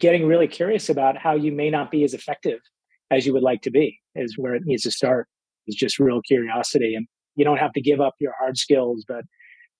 getting really curious about how you may not be as effective as you would like to be is where it needs to start. Is just real curiosity, and you don't have to give up your hard skills, but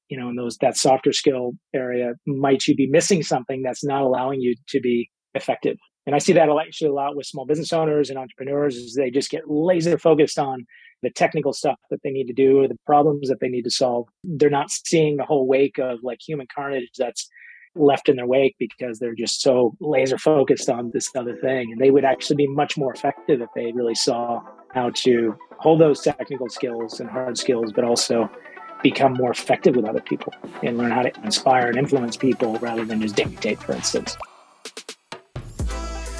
you know, in those that softer skill area, might you be missing something that's not allowing you to be effective? And I see that actually a lot with small business owners and entrepreneurs is they just get laser focused on the technical stuff that they need to do or the problems that they need to solve. They're not seeing the whole wake of like human carnage that's left in their wake because they're just so laser focused on this other thing. And they would actually be much more effective if they really saw how to hold those technical skills and hard skills, but also become more effective with other people and learn how to inspire and influence people rather than just dictate, for instance.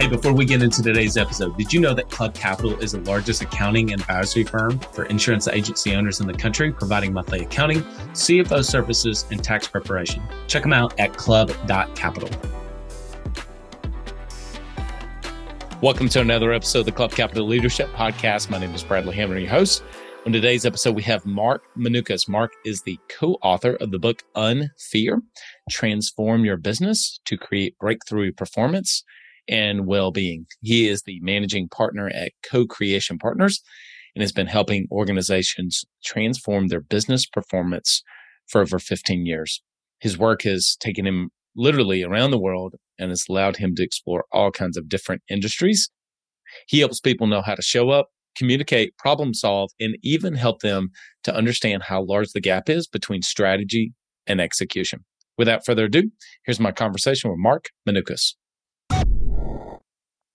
Hey, before we get into today's episode, did you know that Club Capital is the largest accounting and advisory firm for insurance agency owners in the country, providing monthly accounting, CFO services, and tax preparation? Check them out at club.capital. Welcome to another episode of the Club Capital Leadership Podcast. My name is Bradley Hamner, your host. On today's episode, we have Mark Minukas. Mark is the co author of the book Unfear Transform Your Business to Create Breakthrough Performance and well-being. He is the managing partner at Co-Creation Partners and has been helping organizations transform their business performance for over 15 years. His work has taken him literally around the world and has allowed him to explore all kinds of different industries. He helps people know how to show up, communicate, problem solve, and even help them to understand how large the gap is between strategy and execution. Without further ado, here's my conversation with Mark Minukas.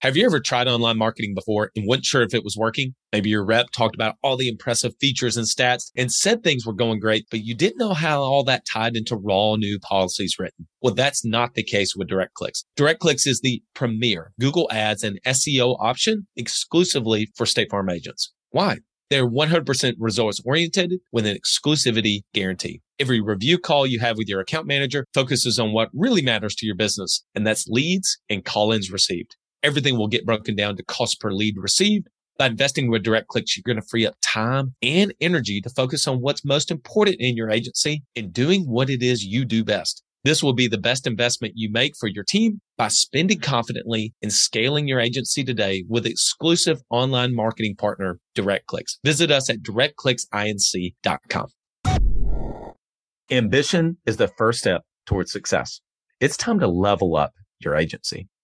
Have you ever tried online marketing before and weren't sure if it was working? Maybe your rep talked about all the impressive features and stats and said things were going great, but you didn't know how all that tied into raw new policies written. Well, that's not the case with DirectClicks. DirectClicks is the premier Google Ads and SEO option exclusively for State Farm agents. Why? They're 100% results oriented with an exclusivity guarantee. Every review call you have with your account manager focuses on what really matters to your business, and that's leads and call ins received everything will get broken down to cost per lead received. By investing with DirectClicks, you're going to free up time and energy to focus on what's most important in your agency and doing what it is you do best. This will be the best investment you make for your team by spending confidently and scaling your agency today with exclusive online marketing partner, DirectClicks. Visit us at directclicksinc.com. Ambition is the first step towards success. It's time to level up your agency.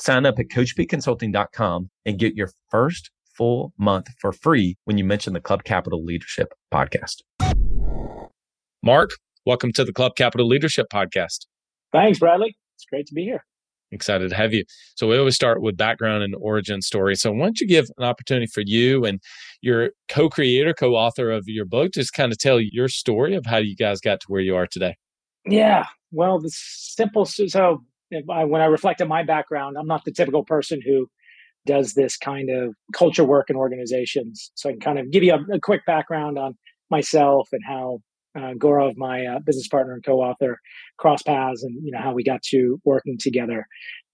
Sign up at coachpconsulting.com and get your first full month for free when you mention the Club Capital Leadership Podcast. Mark, welcome to the Club Capital Leadership Podcast. Thanks, Bradley. It's great to be here. Excited to have you. So, we always start with background and origin story. So, why don't you give an opportunity for you and your co creator, co author of your book, to just kind of tell your story of how you guys got to where you are today? Yeah. Well, the simple. So, I, when I reflect on my background, I'm not the typical person who does this kind of culture work in organizations. So I can kind of give you a, a quick background on myself and how uh, Gaurav, my uh, business partner and co-author, cross paths, and you know how we got to working together.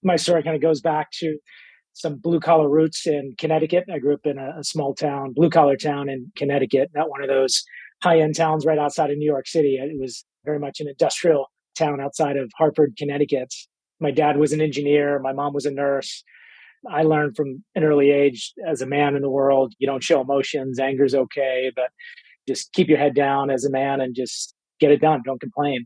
My story kind of goes back to some blue collar roots in Connecticut. I grew up in a, a small town, blue collar town in Connecticut, not one of those high end towns right outside of New York City. It was very much an industrial town outside of Hartford, Connecticut. My dad was an engineer. My mom was a nurse. I learned from an early age as a man in the world, you don't show emotions. Anger's okay, but just keep your head down as a man and just get it done. Don't complain.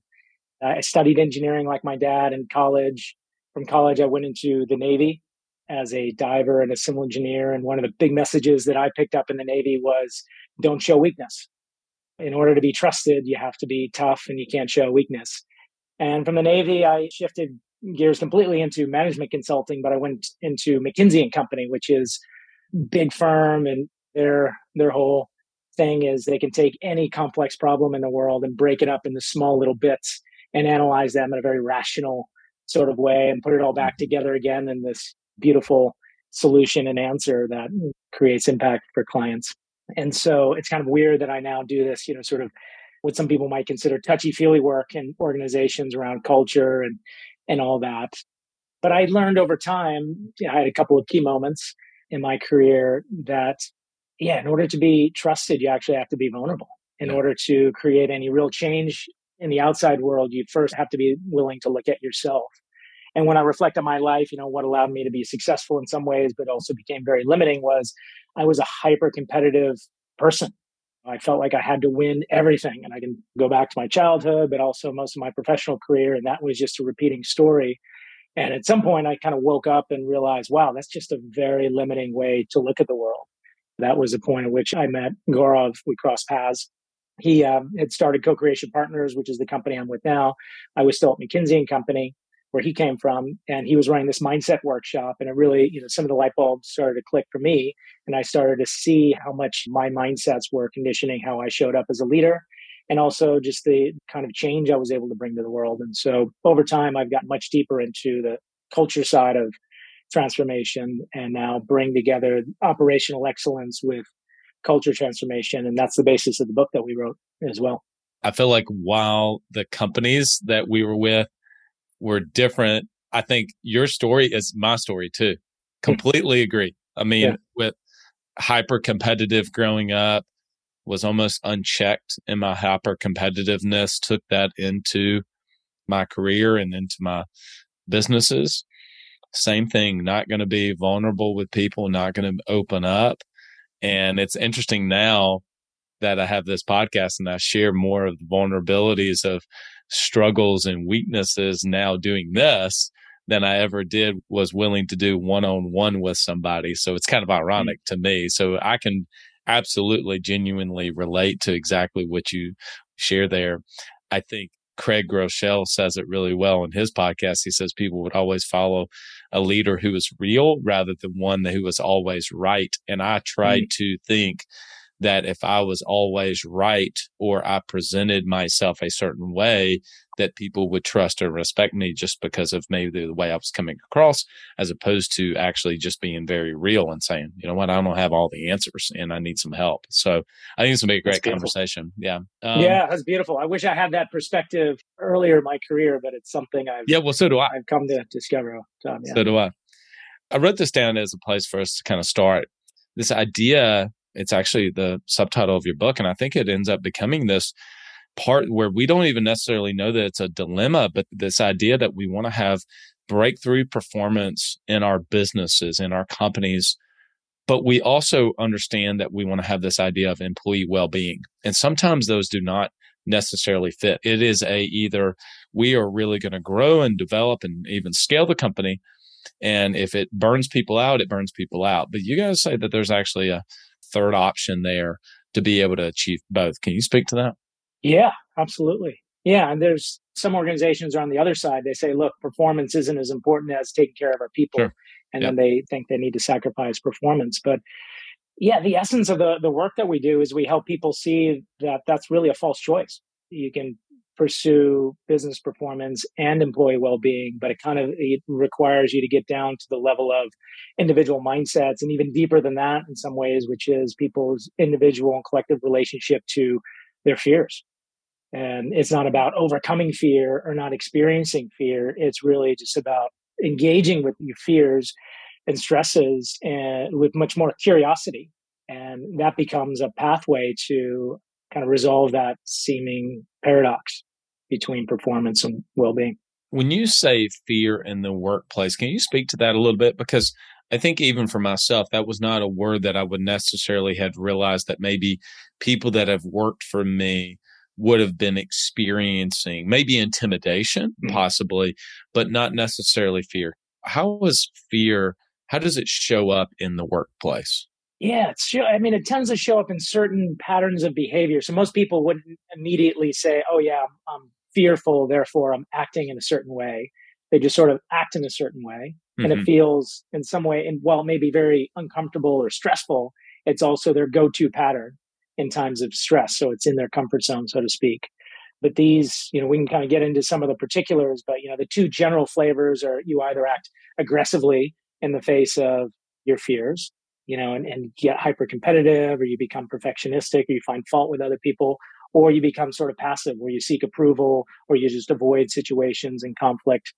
I studied engineering like my dad in college. From college, I went into the Navy as a diver and a civil engineer. And one of the big messages that I picked up in the Navy was don't show weakness. In order to be trusted, you have to be tough and you can't show weakness. And from the Navy, I shifted gears completely into management consulting, but I went into McKinsey and Company, which is big firm and their their whole thing is they can take any complex problem in the world and break it up into small little bits and analyze them in a very rational sort of way and put it all back together again in this beautiful solution and answer that creates impact for clients. And so it's kind of weird that I now do this, you know, sort of what some people might consider touchy feely work in organizations around culture and, and all that. But I learned over time, you know, I had a couple of key moments in my career that, yeah, in order to be trusted, you actually have to be vulnerable. In yeah. order to create any real change in the outside world, you first have to be willing to look at yourself. And when I reflect on my life, you know, what allowed me to be successful in some ways, but also became very limiting was I was a hyper competitive person. I felt like I had to win everything. And I can go back to my childhood, but also most of my professional career. And that was just a repeating story. And at some point, I kind of woke up and realized, wow, that's just a very limiting way to look at the world. That was the point at which I met Gaurav. We crossed paths he um, had started Co-Creation Partners, which is the company I'm with now. I was still at McKinsey and Company, where he came from, and he was running this mindset workshop. And it really, you know, some of the light bulbs started to click for me, and I started to see how much my mindsets were conditioning how I showed up as a leader, and also just the kind of change I was able to bring to the world. And so over time, I've gotten much deeper into the culture side of transformation, and now bring together operational excellence with culture transformation. And that's the basis of the book that we wrote as well. I feel like while the companies that we were with were different, I think your story is my story too. Completely agree. I mean, yeah. with hyper competitive growing up, was almost unchecked in my hyper competitiveness, took that into my career and into my businesses. Same thing, not going to be vulnerable with people, not going to open up. And it's interesting now that I have this podcast and I share more of the vulnerabilities of struggles and weaknesses now doing this than I ever did was willing to do one on one with somebody. So it's kind of mm-hmm. ironic mm-hmm. to me. So I can absolutely genuinely relate to exactly what you share there. I think Craig Groeschel says it really well in his podcast. He says people would always follow a leader who was real rather than one who was always right. And I tried mm-hmm. to think that if I was always right or I presented myself a certain way, that people would trust or respect me just because of maybe the way I was coming across, as opposed to actually just being very real and saying, you know what, I don't have all the answers and I need some help. So I think it's gonna be a great conversation. Yeah. Um, yeah, that's beautiful. I wish I had that perspective earlier in my career, but it's something I've yeah, well, so do I. I've come to discover. Tom, yeah. So do I. I wrote this down as a place for us to kind of start. This idea it's actually the subtitle of your book. And I think it ends up becoming this part where we don't even necessarily know that it's a dilemma, but this idea that we want to have breakthrough performance in our businesses, in our companies. But we also understand that we want to have this idea of employee well being. And sometimes those do not necessarily fit. It is a either we are really going to grow and develop and even scale the company. And if it burns people out, it burns people out. But you guys say that there's actually a third option there to be able to achieve both. Can you speak to that? Yeah, absolutely. Yeah, and there's some organizations are on the other side. They say, look, performance isn't as important as taking care of our people. Sure. And yep. then they think they need to sacrifice performance. But yeah, the essence of the, the work that we do is we help people see that that's really a false choice. You can pursue business performance and employee well-being but it kind of it requires you to get down to the level of individual mindsets and even deeper than that in some ways which is people's individual and collective relationship to their fears. And it's not about overcoming fear or not experiencing fear. It's really just about engaging with your fears and stresses and with much more curiosity. And that becomes a pathway to kind of resolve that seeming paradox between performance and well-being. When you say fear in the workplace, can you speak to that a little bit? Because I think even for myself, that was not a word that I would necessarily have realized that maybe people that have worked for me would have been experiencing maybe intimidation, mm-hmm. possibly, but not necessarily fear. How is fear? How does it show up in the workplace? Yeah, it's I mean, it tends to show up in certain patterns of behavior. So most people wouldn't immediately say, "Oh yeah, I'm, I'm fearful, therefore I'm acting in a certain way." They just sort of act in a certain way, mm-hmm. and it mm-hmm. feels in some way, and while it may be very uncomfortable or stressful, it's also their go-to pattern in times of stress. So it's in their comfort zone, so to speak. But these, you know, we can kind of get into some of the particulars, but you know, the two general flavors are you either act aggressively in the face of your fears you know, and, and get hyper competitive or you become perfectionistic or you find fault with other people, or you become sort of passive where you seek approval or you just avoid situations and conflict.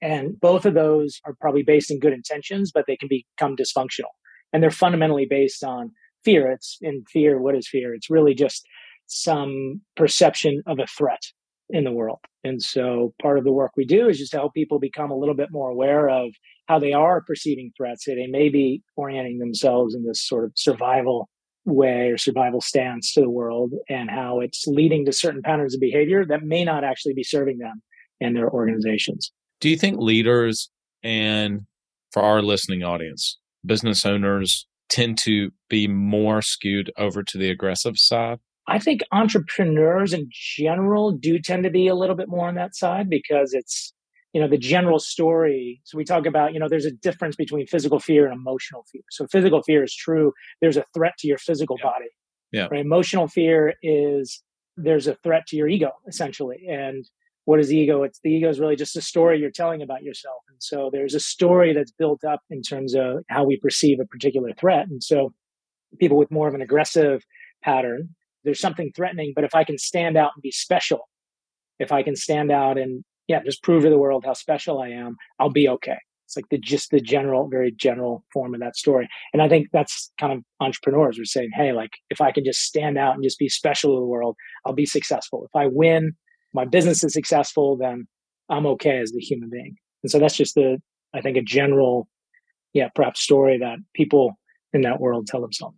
And both of those are probably based in good intentions, but they can become dysfunctional. And they're fundamentally based on fear. It's in fear. What is fear? It's really just some perception of a threat in the world. And so part of the work we do is just to help people become a little bit more aware of how they are perceiving threats. They may be orienting themselves in this sort of survival way or survival stance to the world and how it's leading to certain patterns of behavior that may not actually be serving them and their organizations. Do you think leaders and for our listening audience, business owners tend to be more skewed over to the aggressive side? I think entrepreneurs in general do tend to be a little bit more on that side because it's you know the general story. So we talk about you know there's a difference between physical fear and emotional fear. So physical fear is true. There's a threat to your physical yeah. body yeah. right? Emotional fear is there's a threat to your ego essentially. And what is the ego? It's the ego is really just a story you're telling about yourself. And so there's a story that's built up in terms of how we perceive a particular threat. And so people with more of an aggressive pattern there's something threatening but if i can stand out and be special if i can stand out and yeah, just prove to the world how special I am. I'll be okay. It's like the just the general, very general form of that story. And I think that's kind of entrepreneurs are saying, hey, like if I can just stand out and just be special to the world, I'll be successful. If I win, my business is successful, then I'm okay as the human being. And so that's just the I think a general, yeah, perhaps story that people in that world tell themselves.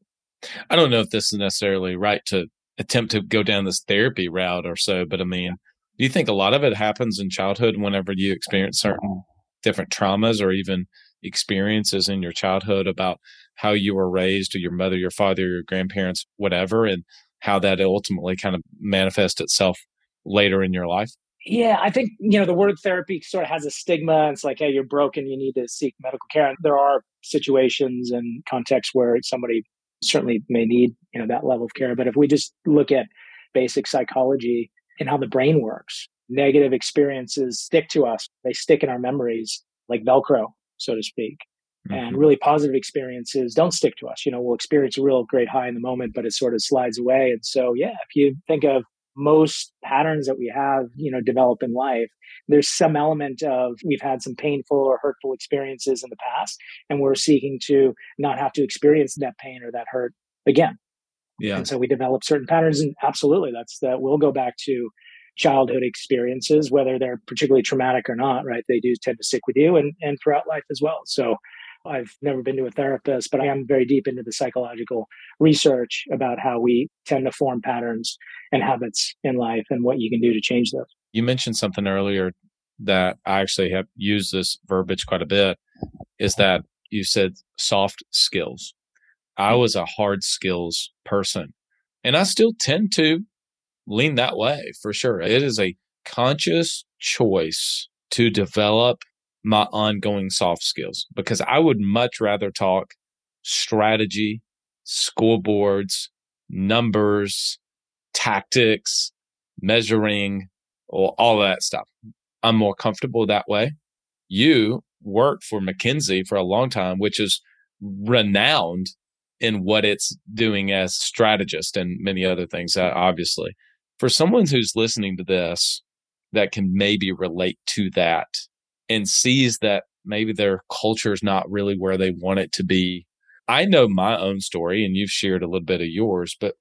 I don't know if this is necessarily right to attempt to go down this therapy route or so, but I mean, do you think a lot of it happens in childhood whenever you experience certain different traumas or even experiences in your childhood about how you were raised or your mother, your father, your grandparents, whatever, and how that ultimately kind of manifests itself later in your life? Yeah, I think, you know, the word therapy sort of has a stigma. It's like, hey, you're broken, you need to seek medical care. And there are situations and contexts where somebody certainly may need, you know, that level of care. But if we just look at basic psychology, and how the brain works. Negative experiences stick to us. They stick in our memories like Velcro, so to speak. Mm-hmm. And really positive experiences don't stick to us. You know, we'll experience a real great high in the moment, but it sort of slides away. And so, yeah, if you think of most patterns that we have, you know, develop in life, there's some element of we've had some painful or hurtful experiences in the past, and we're seeking to not have to experience that pain or that hurt again. Yeah. And so we develop certain patterns and absolutely that's that we'll go back to childhood experiences, whether they're particularly traumatic or not, right? They do tend to stick with you and, and throughout life as well. So I've never been to a therapist, but I am very deep into the psychological research about how we tend to form patterns and habits in life and what you can do to change those. You mentioned something earlier that I actually have used this verbiage quite a bit is that you said soft skills. I mm. was a hard skills person. And I still tend to lean that way for sure. It is a conscious choice to develop my ongoing soft skills because I would much rather talk strategy, scoreboards, numbers, tactics, measuring, or all that stuff. I'm more comfortable that way. You worked for McKinsey for a long time, which is renowned in what it's doing as strategist and many other things, uh, obviously. For someone who's listening to this that can maybe relate to that and sees that maybe their culture is not really where they want it to be. I know my own story and you've shared a little bit of yours, but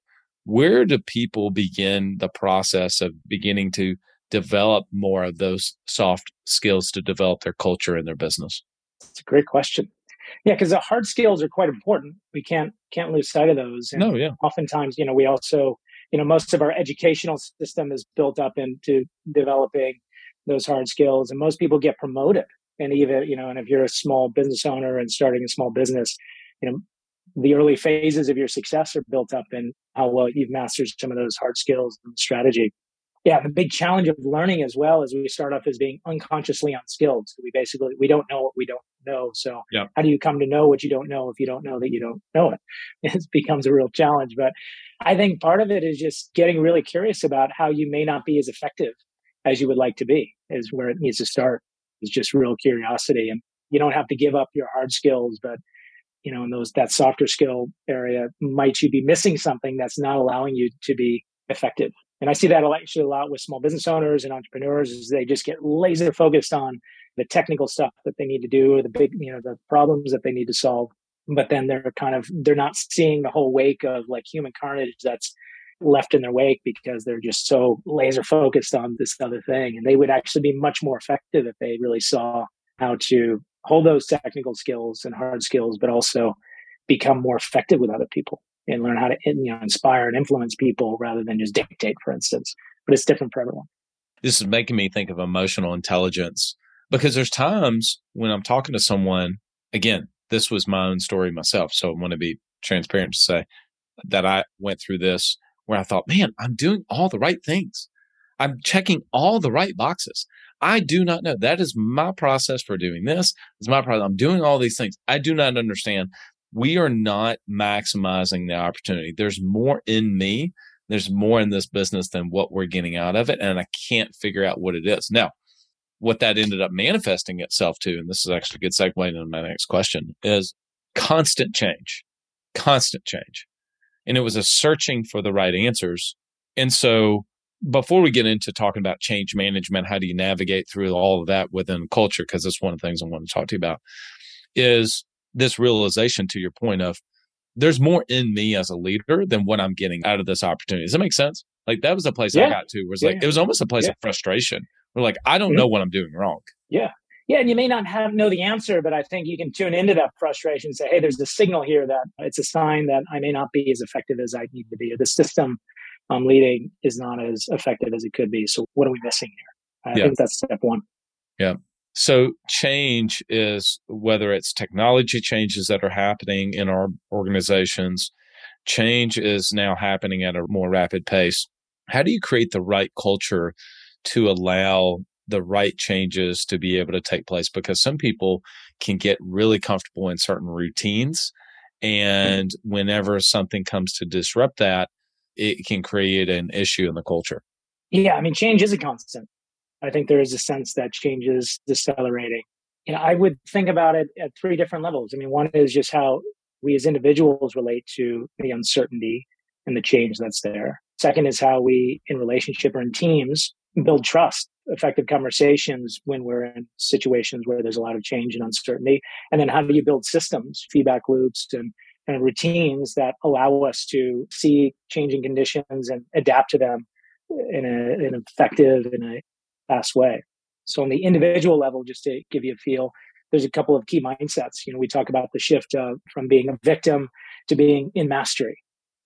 where do people begin the process of beginning to develop more of those soft skills to develop their culture in their business? It's a great question. Yeah, because the hard skills are quite important. We can't can't lose sight of those. And no, yeah. Oftentimes, you know, we also, you know, most of our educational system is built up into developing those hard skills, and most people get promoted. And even, you know, and if you're a small business owner and starting a small business, you know, the early phases of your success are built up in how well you've mastered some of those hard skills and strategy yeah, the big challenge of learning as well is we start off as being unconsciously unskilled. So we basically we don't know what we don't know. So yeah. how do you come to know what you don't know if you don't know that you don't know it? It becomes a real challenge. But I think part of it is just getting really curious about how you may not be as effective as you would like to be is where it needs to start. Is just real curiosity. And you don't have to give up your hard skills, but you know, in those that softer skill area, might you be missing something that's not allowing you to be effective and I see that actually a lot with small business owners and entrepreneurs is they just get laser focused on the technical stuff that they need to do or the big, you know, the problems that they need to solve. But then they're kind of, they're not seeing the whole wake of like human carnage that's left in their wake because they're just so laser focused on this other thing. And they would actually be much more effective if they really saw how to hold those technical skills and hard skills, but also become more effective with other people and learn how to you know inspire and influence people rather than just dictate for instance but it's different for everyone this is making me think of emotional intelligence because there's times when i'm talking to someone again this was my own story myself so i want to be transparent to say that i went through this where i thought man i'm doing all the right things i'm checking all the right boxes I do not know. That is my process for doing this. It's my process. I'm doing all these things. I do not understand we are not maximizing the opportunity. There's more in me. There's more in this business than what we're getting out of it. And I can't figure out what it is. Now, what that ended up manifesting itself to, and this is actually a good segue into my next question, is constant change, constant change. And it was a searching for the right answers. And so before we get into talking about change management, how do you navigate through all of that within culture? Because that's one of the things I want to talk to you about is this realization to your point of there's more in me as a leader than what I'm getting out of this opportunity. Does that make sense? Like that was a place yeah. I got to where was yeah. like it was almost a place yeah. of frustration. We're like, I don't mm-hmm. know what I'm doing wrong. Yeah. Yeah, and you may not have know the answer, but I think you can tune into that frustration and say, "Hey, there's a signal here that it's a sign that I may not be as effective as I need to be, or the system I'm leading is not as effective as it could be. So, what are we missing here?" I yeah. think that's step one. Yeah, so change is whether it's technology changes that are happening in our organizations, change is now happening at a more rapid pace. How do you create the right culture to allow the right changes to be able to take place? Because some people can get really comfortable in certain routines. Hmm. And whenever something comes to disrupt that, it can create an issue in the culture. Yeah, I mean, change is a constant. I think there is a sense that change is decelerating. You know, I would think about it at three different levels. I mean, one is just how we as individuals relate to the uncertainty and the change that's there. Second is how we, in relationship or in teams, build trust, effective conversations when we're in situations where there's a lot of change and uncertainty. And then how do you build systems, feedback loops, and, and routines that allow us to see changing conditions and adapt to them in, a, an effective, and a fast way. So on the individual level, just to give you a feel, there's a couple of key mindsets. You know, we talk about the shift uh, from being a victim to being in mastery.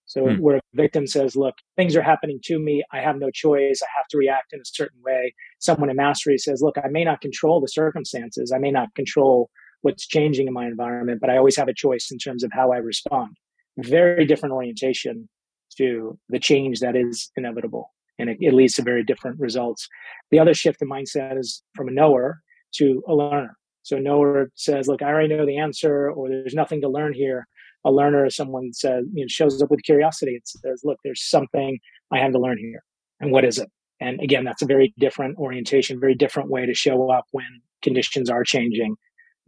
So mm. where a victim says, look, things are happening to me. I have no choice. I have to react in a certain way. Someone in mastery says, look, I may not control the circumstances. I may not control what's changing in my environment, but I always have a choice in terms of how I respond. Very different orientation to the change that is inevitable and it, it leads to very different results. The other shift in mindset is from a knower to a learner. So a knower says, look, I already know the answer, or there's nothing to learn here. A learner is someone says, you know, shows up with curiosity and says, look, there's something I have to learn here. And what is it? And again, that's a very different orientation, very different way to show up when conditions are changing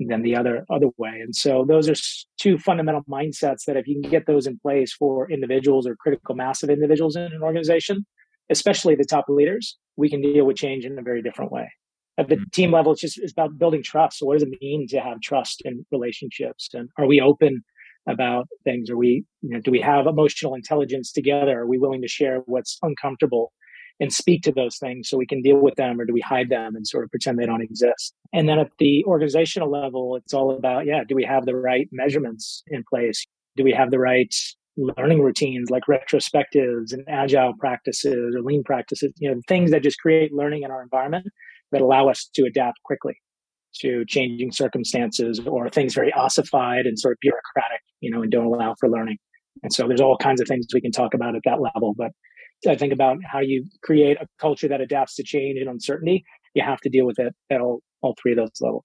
than the other other way. And so those are two fundamental mindsets that if you can get those in place for individuals or critical mass of individuals in an organization, especially the top leaders, we can deal with change in a very different way. At the mm-hmm. team level, it's just it's about building trust. So what does it mean to have trust in relationships? And are we open about things? Are we, you know, do we have emotional intelligence together? Are we willing to share what's uncomfortable? and speak to those things so we can deal with them or do we hide them and sort of pretend they don't exist and then at the organizational level it's all about yeah do we have the right measurements in place do we have the right learning routines like retrospectives and agile practices or lean practices you know things that just create learning in our environment that allow us to adapt quickly to changing circumstances or things very ossified and sort of bureaucratic you know and don't allow for learning and so there's all kinds of things we can talk about at that level but I think about how you create a culture that adapts to change and uncertainty. You have to deal with it at all, all three of those levels.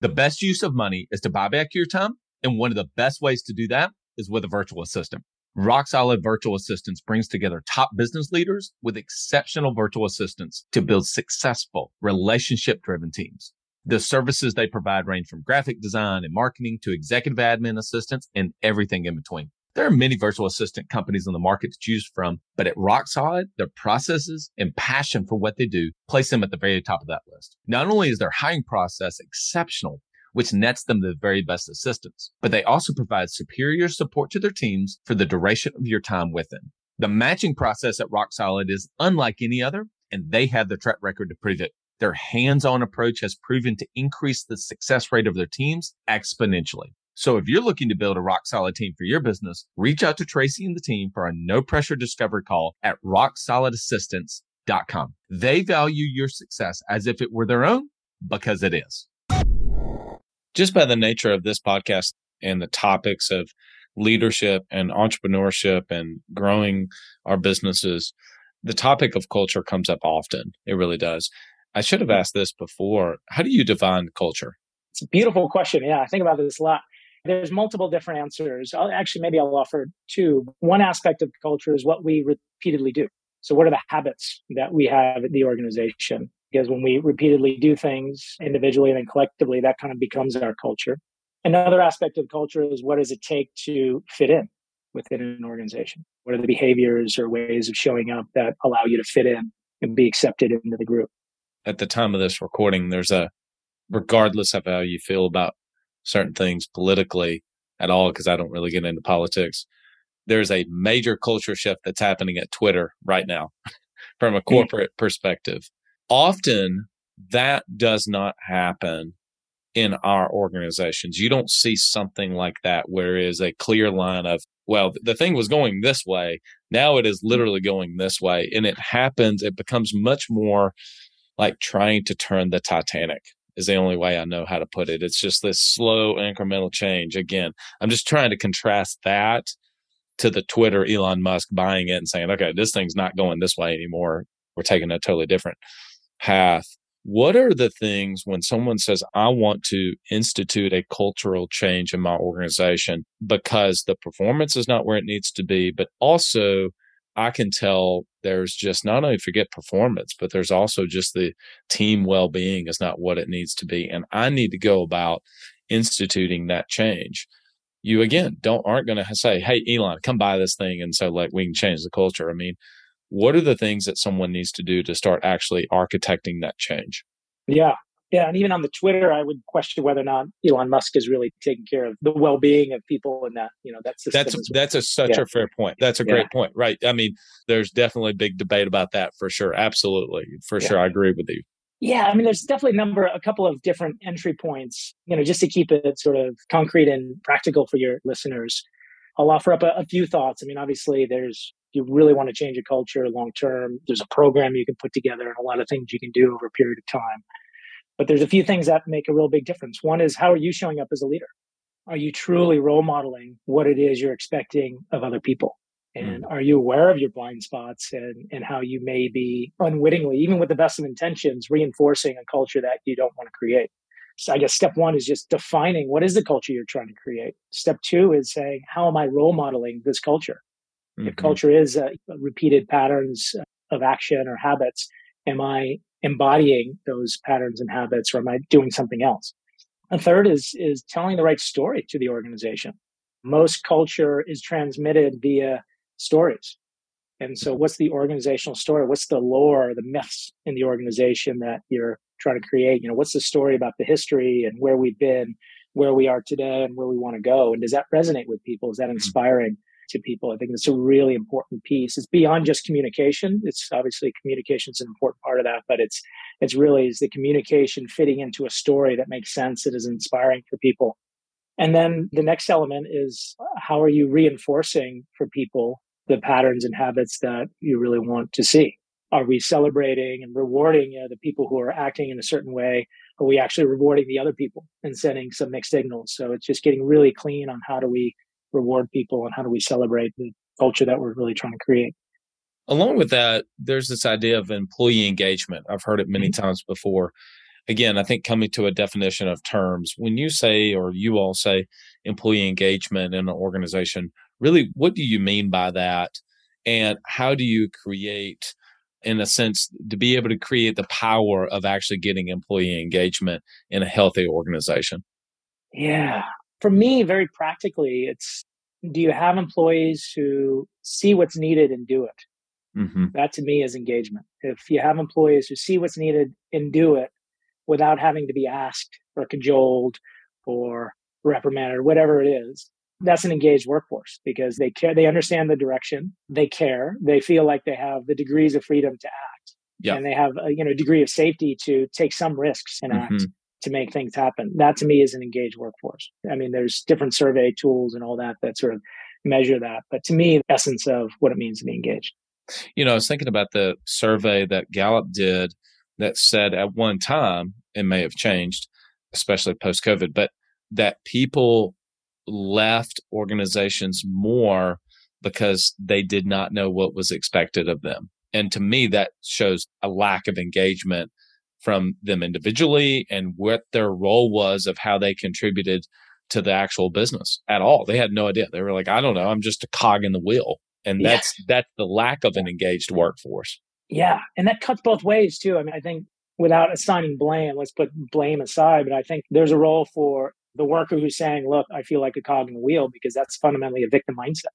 The best use of money is to buy back your time. And one of the best ways to do that is with a virtual assistant. Rock Solid Virtual Assistants brings together top business leaders with exceptional virtual assistants to build successful relationship driven teams. The services they provide range from graphic design and marketing to executive admin assistance and everything in between. There are many virtual assistant companies on the market to choose from, but at Rock Solid, their processes and passion for what they do place them at the very top of that list. Not only is their hiring process exceptional, which nets them the very best assistants, but they also provide superior support to their teams for the duration of your time with them. The matching process at Rock Solid is unlike any other, and they have the track record to prove it. Their hands-on approach has proven to increase the success rate of their teams exponentially. So if you're looking to build a rock solid team for your business, reach out to Tracy and the team for a no pressure discovery call at rocksolidassistance.com. They value your success as if it were their own because it is. Just by the nature of this podcast and the topics of leadership and entrepreneurship and growing our businesses, the topic of culture comes up often. It really does. I should have asked this before. How do you define culture? It's a beautiful question. Yeah, I think about this a lot. There's multiple different answers. I'll, actually, maybe I'll offer two. One aspect of culture is what we repeatedly do. So, what are the habits that we have at the organization? Because when we repeatedly do things individually and then collectively, that kind of becomes our culture. Another aspect of culture is what does it take to fit in within an organization? What are the behaviors or ways of showing up that allow you to fit in and be accepted into the group? At the time of this recording, there's a, regardless of how you feel about certain things politically at all because I don't really get into politics. There's a major culture shift that's happening at Twitter right now from a hmm. corporate mm-hmm. perspective. Often that does not happen in our organizations. You don't see something like that where is a clear line of, well, the thing was going this way. Now it is hmm. literally going this way. And it happens, it becomes much more like trying to turn the Titanic is the only way I know how to put it. It's just this slow incremental change. Again, I'm just trying to contrast that to the Twitter Elon Musk buying it and saying, okay, this thing's not going this way anymore. We're taking a totally different path. What are the things when someone says, I want to institute a cultural change in my organization because the performance is not where it needs to be, but also I can tell there's just not only forget performance, but there's also just the team well being is not what it needs to be. And I need to go about instituting that change. You again don't aren't going to say, "Hey, Elon, come buy this thing," and so like we can change the culture. I mean, what are the things that someone needs to do to start actually architecting that change? Yeah, Yeah, and even on the Twitter, I would question whether or not Elon Musk is really taking care of the well-being of people in that you know that's that's well. that's a such yeah. a fair point. That's a great yeah. point, right? I mean, there's definitely a big debate about that for sure. Absolutely, for yeah. sure, I agree with you. Yeah, I mean, there's definitely a number, a couple of different entry points. You know, just to keep it sort of concrete and practical for your listeners, I'll offer up a, a few thoughts. I mean, obviously, there's you really want to change a culture long term. There's a program you can put together and a lot of things you can do over a period of time. But there's a few things that make a real big difference. One is how are you showing up as a leader? Are you truly role modeling what it is you're expecting of other people? And mm. are you aware of your blind spots and, and how you may be unwittingly, even with the best of intentions, reinforcing a culture that you don't want to create? So I guess step one is just defining what is the culture you're trying to create. Step two is saying, how am I role modeling this culture? Mm-hmm. If culture is uh, repeated patterns of action or habits, am I embodying those patterns and habits or am I doing something else? And third is, is telling the right story to the organization. Most culture is transmitted via stories. And so what's the organizational story? What's the lore, the myths in the organization that you're trying to create? You know, what's the story about the history and where we've been, where we are today and where we want to go? And does that resonate with people? Is that mm-hmm. inspiring? To people. I think it's a really important piece. It's beyond just communication. It's obviously communication is an important part of that, but it's it's really is the communication fitting into a story that makes sense, that is inspiring for people. And then the next element is how are you reinforcing for people the patterns and habits that you really want to see? Are we celebrating and rewarding you know, the people who are acting in a certain way? Are we actually rewarding the other people and sending some mixed signals? So it's just getting really clean on how do we reward people and how do we celebrate the culture that we're really trying to create. Along with that, there's this idea of employee engagement. I've heard it many mm-hmm. times before. Again, I think coming to a definition of terms, when you say or you all say employee engagement in an organization, really what do you mean by that? And how do you create, in a sense, to be able to create the power of actually getting employee engagement in a healthy organization? Yeah, for me, very practically, it's do you have employees who see what's needed and do it? Mm-hmm. That to me is engagement. If you have employees who see what's needed and do it without having to be asked or cajoled or reprimanded or whatever it is, that's an engaged workforce because they care, they understand the direction, they care, they feel like they have the degrees of freedom to act, yep. and they have a you know degree of safety to take some risks and mm-hmm. act to make things happen. That to me is an engaged workforce. I mean, there's different survey tools and all that that sort of measure that. But to me, the essence of what it means to be engaged. You know, I was thinking about the survey that Gallup did that said at one time, it may have changed, especially post COVID, but that people left organizations more because they did not know what was expected of them. And to me, that shows a lack of engagement from them individually and what their role was of how they contributed to the actual business at all. They had no idea. They were like, I don't know, I'm just a cog in the wheel. And that's yeah. that's the lack of an engaged workforce. Yeah. And that cuts both ways too. I mean, I think without assigning blame, let's put blame aside, but I think there's a role for the worker who's saying, look, I feel like a cog in the wheel because that's fundamentally a victim mindset.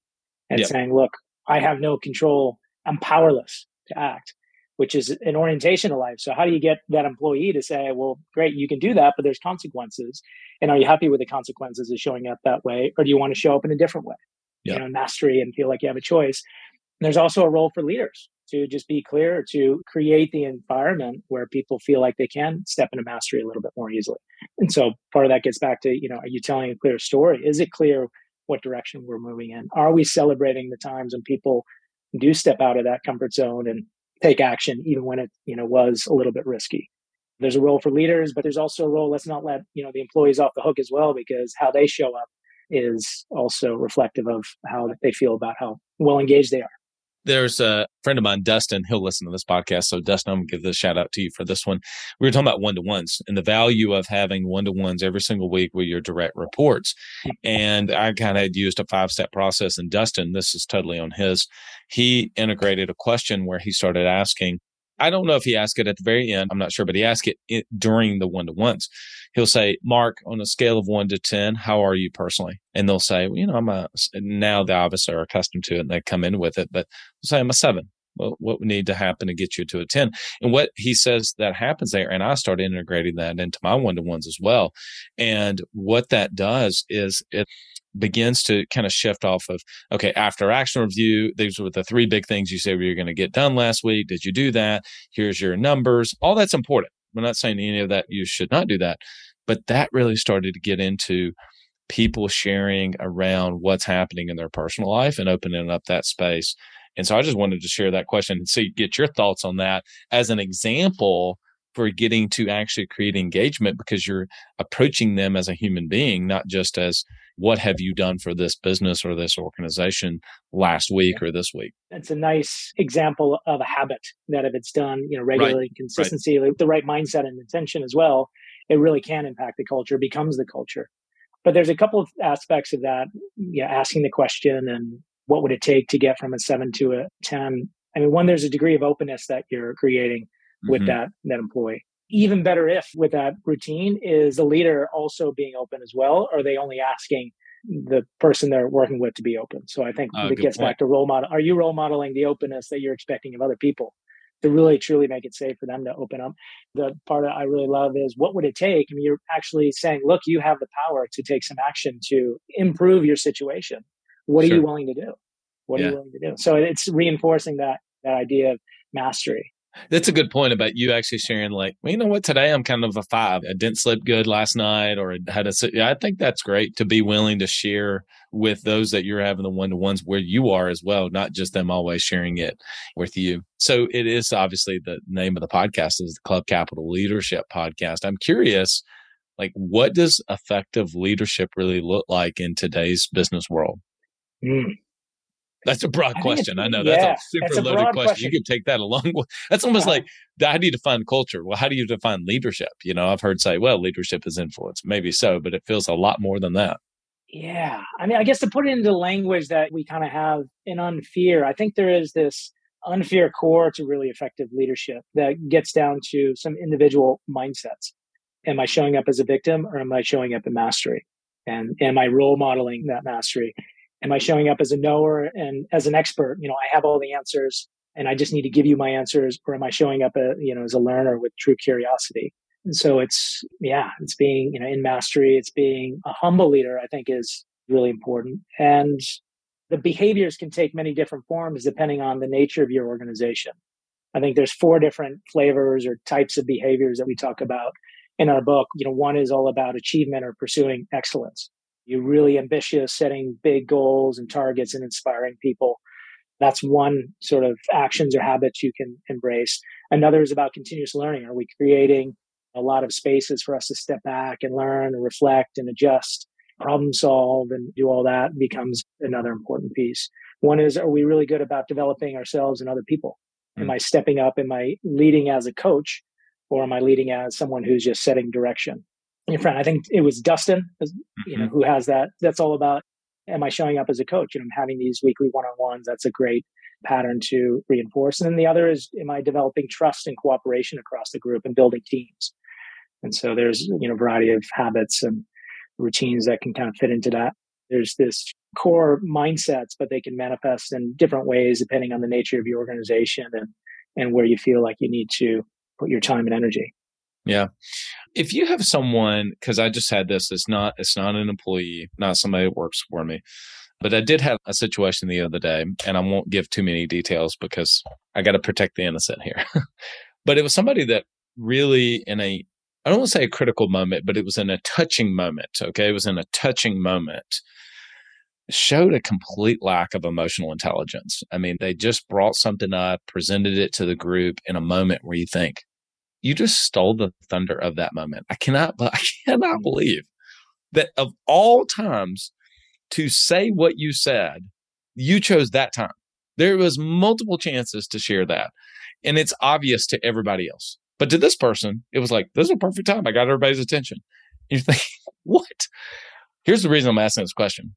And yep. saying, look, I have no control. I'm powerless to act which is an orientation of life. So how do you get that employee to say, well, great, you can do that, but there's consequences. And are you happy with the consequences of showing up that way? Or do you want to show up in a different way? Yeah. You know, mastery and feel like you have a choice. And there's also a role for leaders to just be clear to create the environment where people feel like they can step into mastery a little bit more easily. And so part of that gets back to, you know, are you telling a clear story? Is it clear what direction we're moving in? Are we celebrating the times when people do step out of that comfort zone and take action even when it you know was a little bit risky. There's a role for leaders but there's also a role let's not let you know the employees off the hook as well because how they show up is also reflective of how they feel about how well engaged they are there's a friend of mine, Dustin. He'll listen to this podcast. So, Dustin, I'm going to give this shout out to you for this one. We were talking about one to ones and the value of having one to ones every single week with your direct reports. And I kind of used a five step process. And Dustin, this is totally on his. He integrated a question where he started asking, I don't know if he asked it at the very end. I'm not sure, but he asked it during the one to ones. He'll say, Mark, on a scale of one to 10, how are you personally? And they'll say, well, you know, I'm a, now the obviously are accustomed to it and they come in with it, but say I'm a seven. what, what would need to happen to get you to a 10? And what he says that happens there, and I start integrating that into my one to ones as well. And what that does is it begins to kind of shift off of okay after action review these were the three big things you said we were going to get done last week. Did you do that? Here's your numbers. All that's important. We're not saying any of that you should not do that. But that really started to get into people sharing around what's happening in their personal life and opening up that space. And so I just wanted to share that question and see get your thoughts on that as an example for getting to actually create engagement because you're approaching them as a human being, not just as what have you done for this business or this organization last week or this week. It's a nice example of a habit that if it's done, you know, regularly, right. consistency, right. the right mindset and intention as well, it really can impact the culture, becomes the culture. But there's a couple of aspects of that, yeah, asking the question and what would it take to get from a seven to a 10? I mean, one, there's a degree of openness that you're creating with mm-hmm. that, that employee. Even better if with that routine is the leader also being open as well. Or are they only asking the person they're working with to be open? So I think uh, it gets point. back to role model. Are you role modeling the openness that you're expecting of other people? to really truly make it safe for them to open up. The part that I really love is what would it take? I mean, you're actually saying, look, you have the power to take some action to improve your situation. What sure. are you willing to do? What yeah. are you willing to do? So it's reinforcing that that idea of mastery. That's a good point about you actually sharing, like, well, you know what, today I'm kind of a five. I didn't sleep good last night, or had a. I think that's great to be willing to share with those that you're having the one to ones where you are as well, not just them always sharing it with you. So it is obviously the name of the podcast is the Club Capital Leadership Podcast. I'm curious, like, what does effective leadership really look like in today's business world? Mm. That's a broad question. I know that's yeah, a super a loaded question. question. You could take that a long way. That's almost like how do you define culture? Well, how do you define leadership? You know, I've heard say, well, leadership is influence. Maybe so, but it feels a lot more than that. Yeah. I mean, I guess to put it into language that we kind of have in unfear, I think there is this unfear core to really effective leadership that gets down to some individual mindsets. Am I showing up as a victim or am I showing up in mastery? And am I role modeling that mastery? Am I showing up as a knower and as an expert? You know, I have all the answers and I just need to give you my answers, or am I showing up, a, you know, as a learner with true curiosity? And so it's, yeah, it's being, you know, in mastery. It's being a humble leader. I think is really important. And the behaviors can take many different forms depending on the nature of your organization. I think there's four different flavors or types of behaviors that we talk about in our book. You know, one is all about achievement or pursuing excellence you're really ambitious, setting big goals and targets and inspiring people. That's one sort of actions or habits you can embrace. Another is about continuous learning. Are we creating a lot of spaces for us to step back and learn and reflect and adjust, problem solve and do all that becomes another important piece. One is, are we really good about developing ourselves and other people? Mm. Am I stepping up? Am I leading as a coach or am I leading as someone who's just setting direction? Your friend. I think it was Dustin, you know, mm-hmm. who has that. That's all about. Am I showing up as a coach? And I'm having these weekly one-on-ones. That's a great pattern to reinforce. And then the other is, am I developing trust and cooperation across the group and building teams? And so there's you know a variety of habits and routines that can kind of fit into that. There's this core mindsets, but they can manifest in different ways depending on the nature of your organization and and where you feel like you need to put your time and energy. Yeah. If you have someone, because I just had this, it's not it's not an employee, not somebody that works for me. But I did have a situation the other day, and I won't give too many details because I got to protect the innocent here. but it was somebody that really in a I don't want to say a critical moment, but it was in a touching moment. Okay. It was in a touching moment. Showed a complete lack of emotional intelligence. I mean, they just brought something up, presented it to the group in a moment where you think, you just stole the thunder of that moment. I cannot, I cannot mm. believe that of all times to say what you said, you chose that time. There was multiple chances to share that. And it's obvious to everybody else. But to this person, it was like, this is a perfect time. I got everybody's attention. And you're thinking, what? Here's the reason I'm asking this question.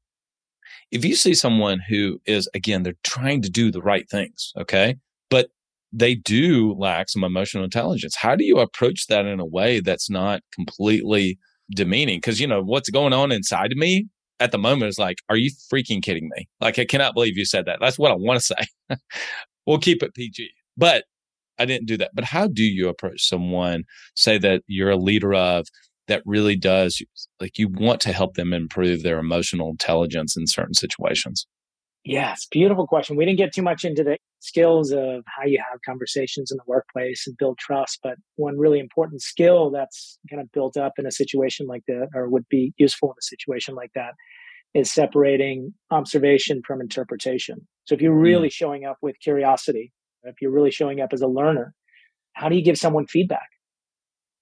If you see someone who is, again, they're trying to do the right things, okay? But they do lack some emotional intelligence. How do you approach that in a way that's not completely demeaning? Because, you know, what's going on inside of me at the moment is like, are you freaking kidding me? Like, I cannot believe you said that. That's what I want to say. we'll keep it PG. But I didn't do that. But how do you approach someone, say that you're a leader of, that really does like you want to help them improve their emotional intelligence in certain situations? Yes, beautiful question. We didn't get too much into the skills of how you have conversations in the workplace and build trust, but one really important skill that's kind of built up in a situation like that, or would be useful in a situation like that, is separating observation from interpretation. So if you're really mm. showing up with curiosity, if you're really showing up as a learner, how do you give someone feedback?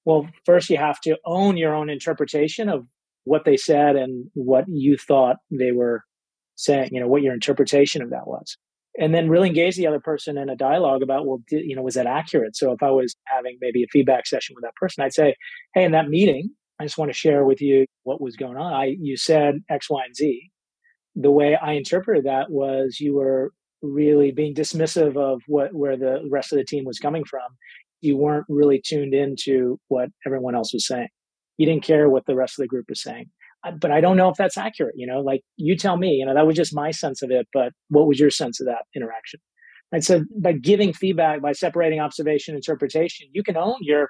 Well, first you have to own your own interpretation of what they said and what you thought they were saying, you know, what your interpretation of that was. And then really engage the other person in a dialogue about, well, did, you know, was that accurate? So if I was having maybe a feedback session with that person, I'd say, hey, in that meeting, I just want to share with you what was going on. I, you said X, Y, and Z. The way I interpreted that was you were really being dismissive of what where the rest of the team was coming from. You weren't really tuned into what everyone else was saying. You didn't care what the rest of the group was saying but I don't know if that's accurate. You know, like you tell me, you know, that was just my sense of it. But what was your sense of that interaction? And so by giving feedback, by separating observation, interpretation, you can own your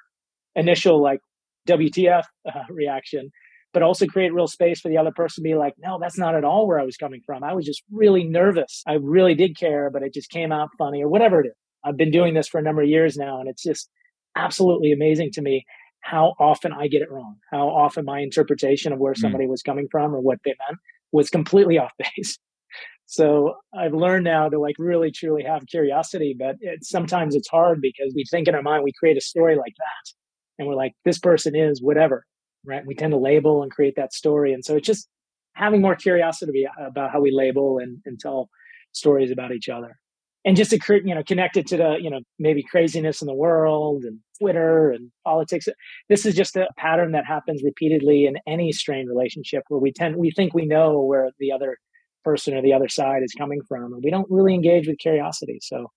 initial like WTF uh, reaction, but also create real space for the other person to be like, no, that's not at all where I was coming from. I was just really nervous. I really did care, but it just came out funny or whatever it is. I've been doing this for a number of years now, and it's just absolutely amazing to me how often I get it wrong, how often my interpretation of where hmm. somebody mm. was coming from or what they meant was completely off base. So I've learned now to like really truly have curiosity, but it, sometimes it's hard because we think in our mind, we create a story like that and we're like, this person is whatever, right? We tend to label and create that story. And so it's just having more curiosity about how we label and, and tell stories about each other and just you know, connect it to the, you know, maybe craziness in the world and Twitter and politics. This is just a pattern that happens repeatedly in any strained relationship where we tend, we think we know where the other person or the other side is coming from, and we don't really engage with curiosity. So,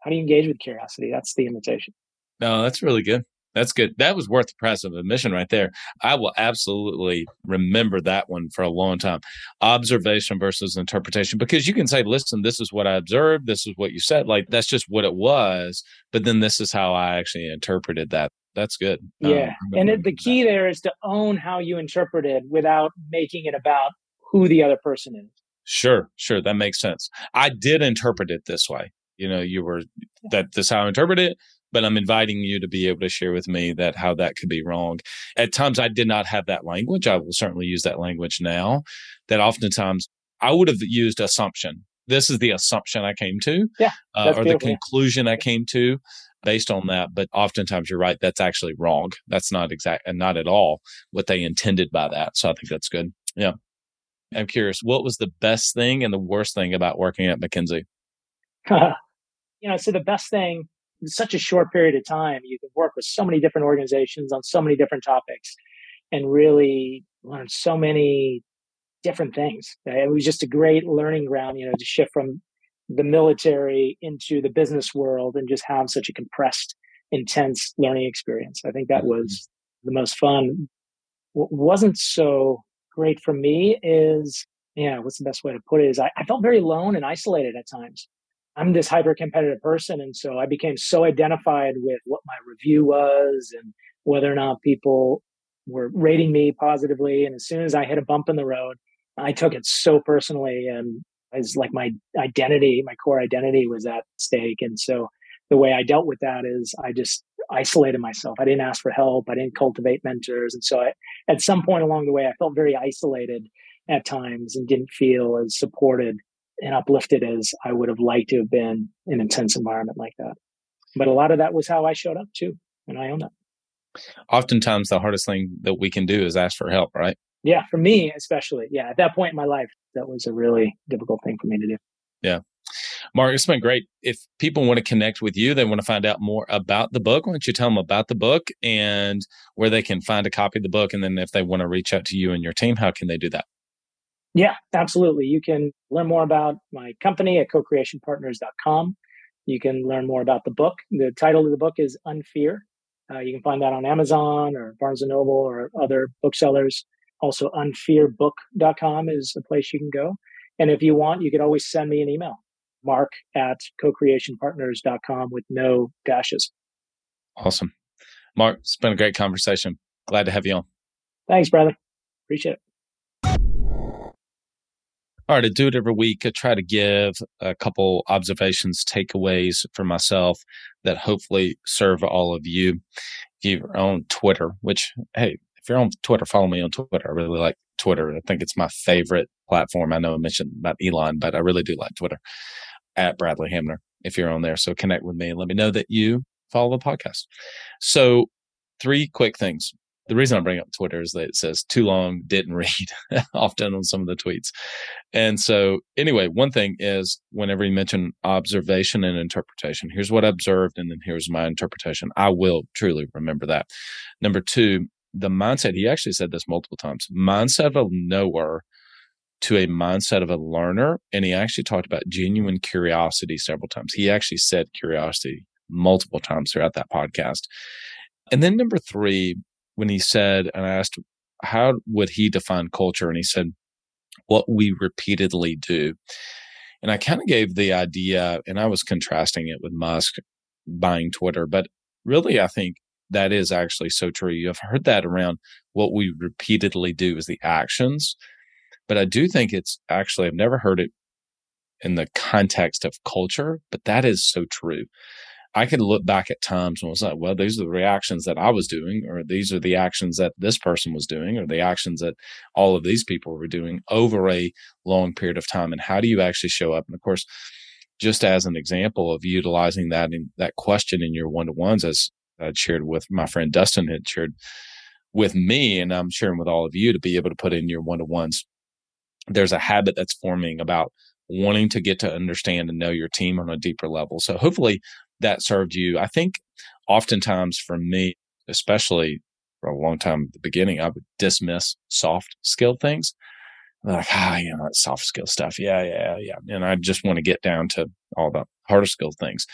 how do you engage with curiosity? That's the invitation. No, that's really good. That's good. That was worth the price of admission right there. I will absolutely remember that one for a long time. Observation versus interpretation, because you can say, listen, this is what I observed. This is what you said. Like, that's just what it was. But then this is how I actually interpreted that. That's good. Yeah. Um, and it, the key that. there is to own how you interpreted without making it about who the other person is. Sure. Sure. That makes sense. I did interpret it this way. You know, you were that this how I interpret it but I'm inviting you to be able to share with me that how that could be wrong. At times I did not have that language. I will certainly use that language now. That oftentimes I would have used assumption. This is the assumption I came to, yeah, uh, or the conclusion I came to based on that. But oftentimes you're right. That's actually wrong. That's not exact and not at all what they intended by that. So I think that's good. Yeah. I'm curious, what was the best thing and the worst thing about working at McKinsey? you know, so the best thing in such a short period of time, you can work with so many different organizations on so many different topics and really learn so many different things. It was just a great learning ground, you know, to shift from the military into the business world and just have such a compressed, intense learning experience. I think that mm-hmm. was the most fun. What wasn't so great for me is, yeah, what's the best way to put it is I, I felt very alone and isolated at times. I'm this hyper competitive person. And so I became so identified with what my review was and whether or not people were rating me positively. And as soon as I hit a bump in the road, I took it so personally and as like my identity, my core identity was at stake. And so the way I dealt with that is I just isolated myself. I didn't ask for help. I didn't cultivate mentors. And so I, at some point along the way, I felt very isolated at times and didn't feel as supported and uplifted as I would have liked to have been in an intense environment like that. But a lot of that was how I showed up too. And I own that. Oftentimes the hardest thing that we can do is ask for help, right? Yeah, for me especially. Yeah, at that point in my life, that was a really difficult thing for me to do. Yeah. Mark, it's been great. If people want to connect with you, they want to find out more about the book, why don't you tell them about the book and where they can find a copy of the book? And then if they want to reach out to you and your team, how can they do that? Yeah, absolutely. You can learn more about my company at cocreationpartners.com. You can learn more about the book. The title of the book is Unfear. Uh, you can find that on Amazon or Barnes and Noble or other booksellers. Also, unfearbook.com is a place you can go. And if you want, you could always send me an email. mark at co-creationpartners.com with no dashes. Awesome. Mark, it's been a great conversation. Glad to have you on. Thanks, brother. Appreciate it. All right, I do it every week. I try to give a couple observations, takeaways for myself that hopefully serve all of you. If you're on Twitter, which, hey, if you're on Twitter, follow me on Twitter. I really like Twitter. I think it's my favorite platform. I know I mentioned about Elon, but I really do like Twitter at Bradley Hamner if you're on there. So connect with me and let me know that you follow the podcast. So, three quick things the reason I bring up Twitter is that it says too long, didn't read often on some of the tweets. And so, anyway, one thing is whenever you mention observation and interpretation, here's what I observed, and then here's my interpretation. I will truly remember that. Number two, the mindset, he actually said this multiple times mindset of a knower to a mindset of a learner. And he actually talked about genuine curiosity several times. He actually said curiosity multiple times throughout that podcast. And then number three, when he said, and I asked, how would he define culture? And he said, what we repeatedly do. And I kind of gave the idea, and I was contrasting it with Musk buying Twitter, but really, I think that is actually so true. You've heard that around what we repeatedly do is the actions. But I do think it's actually, I've never heard it in the context of culture, but that is so true. I could look back at times and was like, well, these are the reactions that I was doing, or these are the actions that this person was doing, or the actions that all of these people were doing over a long period of time. And how do you actually show up? And of course, just as an example of utilizing that in that question in your one to ones, as I shared with my friend Dustin had shared with me, and I'm sharing with all of you to be able to put in your one to ones. There's a habit that's forming about wanting to get to understand and know your team on a deeper level. So hopefully that served you. I think oftentimes for me, especially for a long time at the beginning, I would dismiss soft skill things. like, ah, you know, that soft skill stuff. Yeah, yeah, yeah. And I just want to get down to all the harder skill things.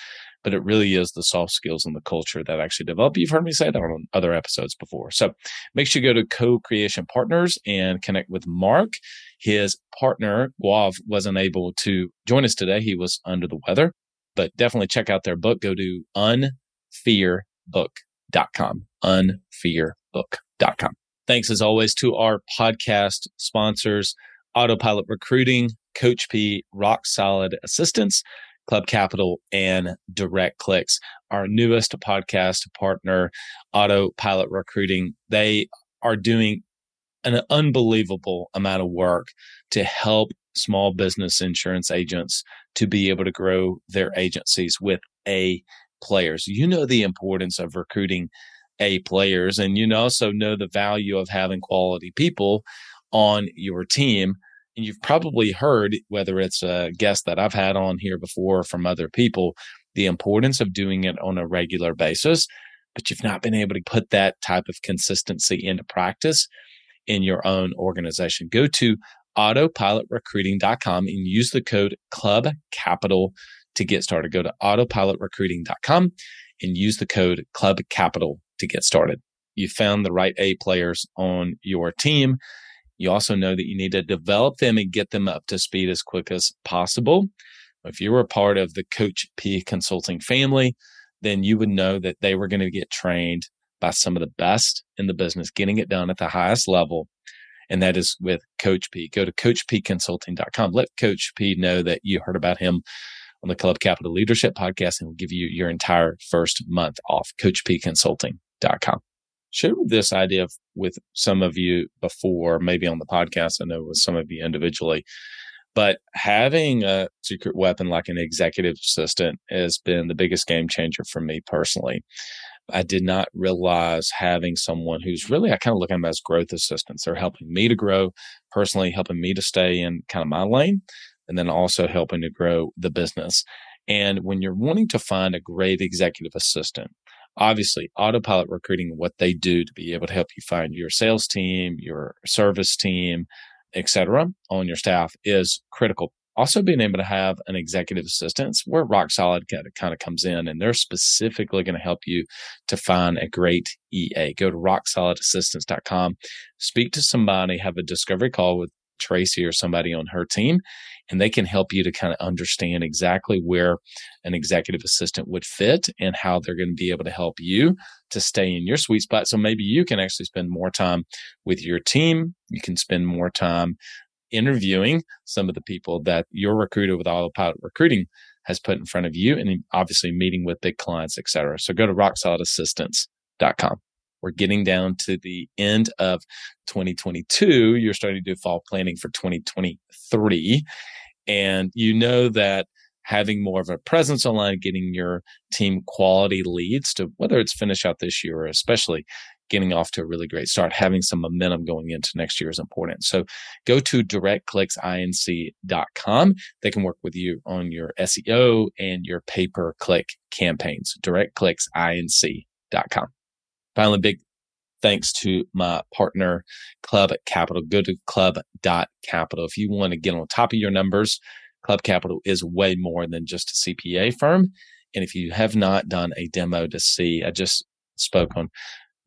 But it really is the soft skills and the culture that actually develop. You've heard me say that on other episodes before. So make sure you go to Co-Creation Partners and connect with Mark. His partner, Gaurav, wasn't able to join us today. He was under the weather but definitely check out their book. Go to unfearbook.com, unfearbook.com. Thanks as always to our podcast sponsors, Autopilot Recruiting, Coach P, Rock Solid Assistance, Club Capital, and Direct Clicks. Our newest podcast partner, Autopilot Recruiting, they are doing an unbelievable amount of work to help small business insurance agents to be able to grow their agencies with A players. You know the importance of recruiting A players, and you also know the value of having quality people on your team. And you've probably heard, whether it's a guest that I've had on here before or from other people, the importance of doing it on a regular basis, but you've not been able to put that type of consistency into practice in your own organization. Go to autopilotrecruiting.com and use the code club capital to get started. Go to autopilotrecruiting.com and use the code club capital to get started. You found the right A players on your team. You also know that you need to develop them and get them up to speed as quick as possible. If you were a part of the Coach P consulting family, then you would know that they were going to get trained by some of the best in the business, getting it done at the highest level and that is with Coach P. Go to coachpconsulting.com. Let Coach P know that you heard about him on the Club Capital Leadership podcast and we'll give you your entire first month off. coachpconsulting.com. Share this idea with some of you before, maybe on the podcast. I know with some of you individually, but having a secret weapon like an executive assistant has been the biggest game changer for me personally. I did not realize having someone who's really, I kind of look at them as growth assistants. They're helping me to grow personally, helping me to stay in kind of my lane, and then also helping to grow the business. And when you're wanting to find a great executive assistant, obviously autopilot recruiting, what they do to be able to help you find your sales team, your service team, etc., on your staff is critical also, being able to have an executive assistant where Rock Solid kind of comes in and they're specifically going to help you to find a great EA. Go to rocksolidassistance.com, speak to somebody, have a discovery call with Tracy or somebody on her team, and they can help you to kind of understand exactly where an executive assistant would fit and how they're going to be able to help you to stay in your sweet spot. So maybe you can actually spend more time with your team. You can spend more time interviewing some of the people that your recruiter with autopilot recruiting has put in front of you and obviously meeting with big clients, et cetera. So go to rocksolidassistance.com. We're getting down to the end of 2022. You're starting to do fall planning for 2023. And you know that having more of a presence online, getting your team quality leads to whether it's finish out this year or especially getting off to a really great start, having some momentum going into next year is important. So go to directclicksinc.com. They can work with you on your SEO and your pay per click campaigns. Directclicksinc.com. Finally, big thanks to my partner, Club Capital. Go to club.capital. If you want to get on top of your numbers, Club Capital is way more than just a CPA firm. And if you have not done a demo to see, I just spoke on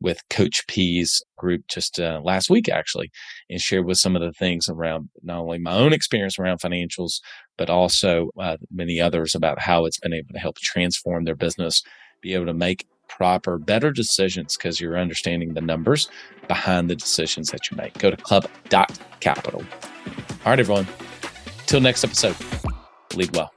with Coach P's group just uh, last week, actually, and shared with some of the things around not only my own experience around financials, but also uh, many others about how it's been able to help transform their business, be able to make proper, better decisions because you're understanding the numbers behind the decisions that you make. Go to club.capital. All right, everyone. Till next episode, lead well.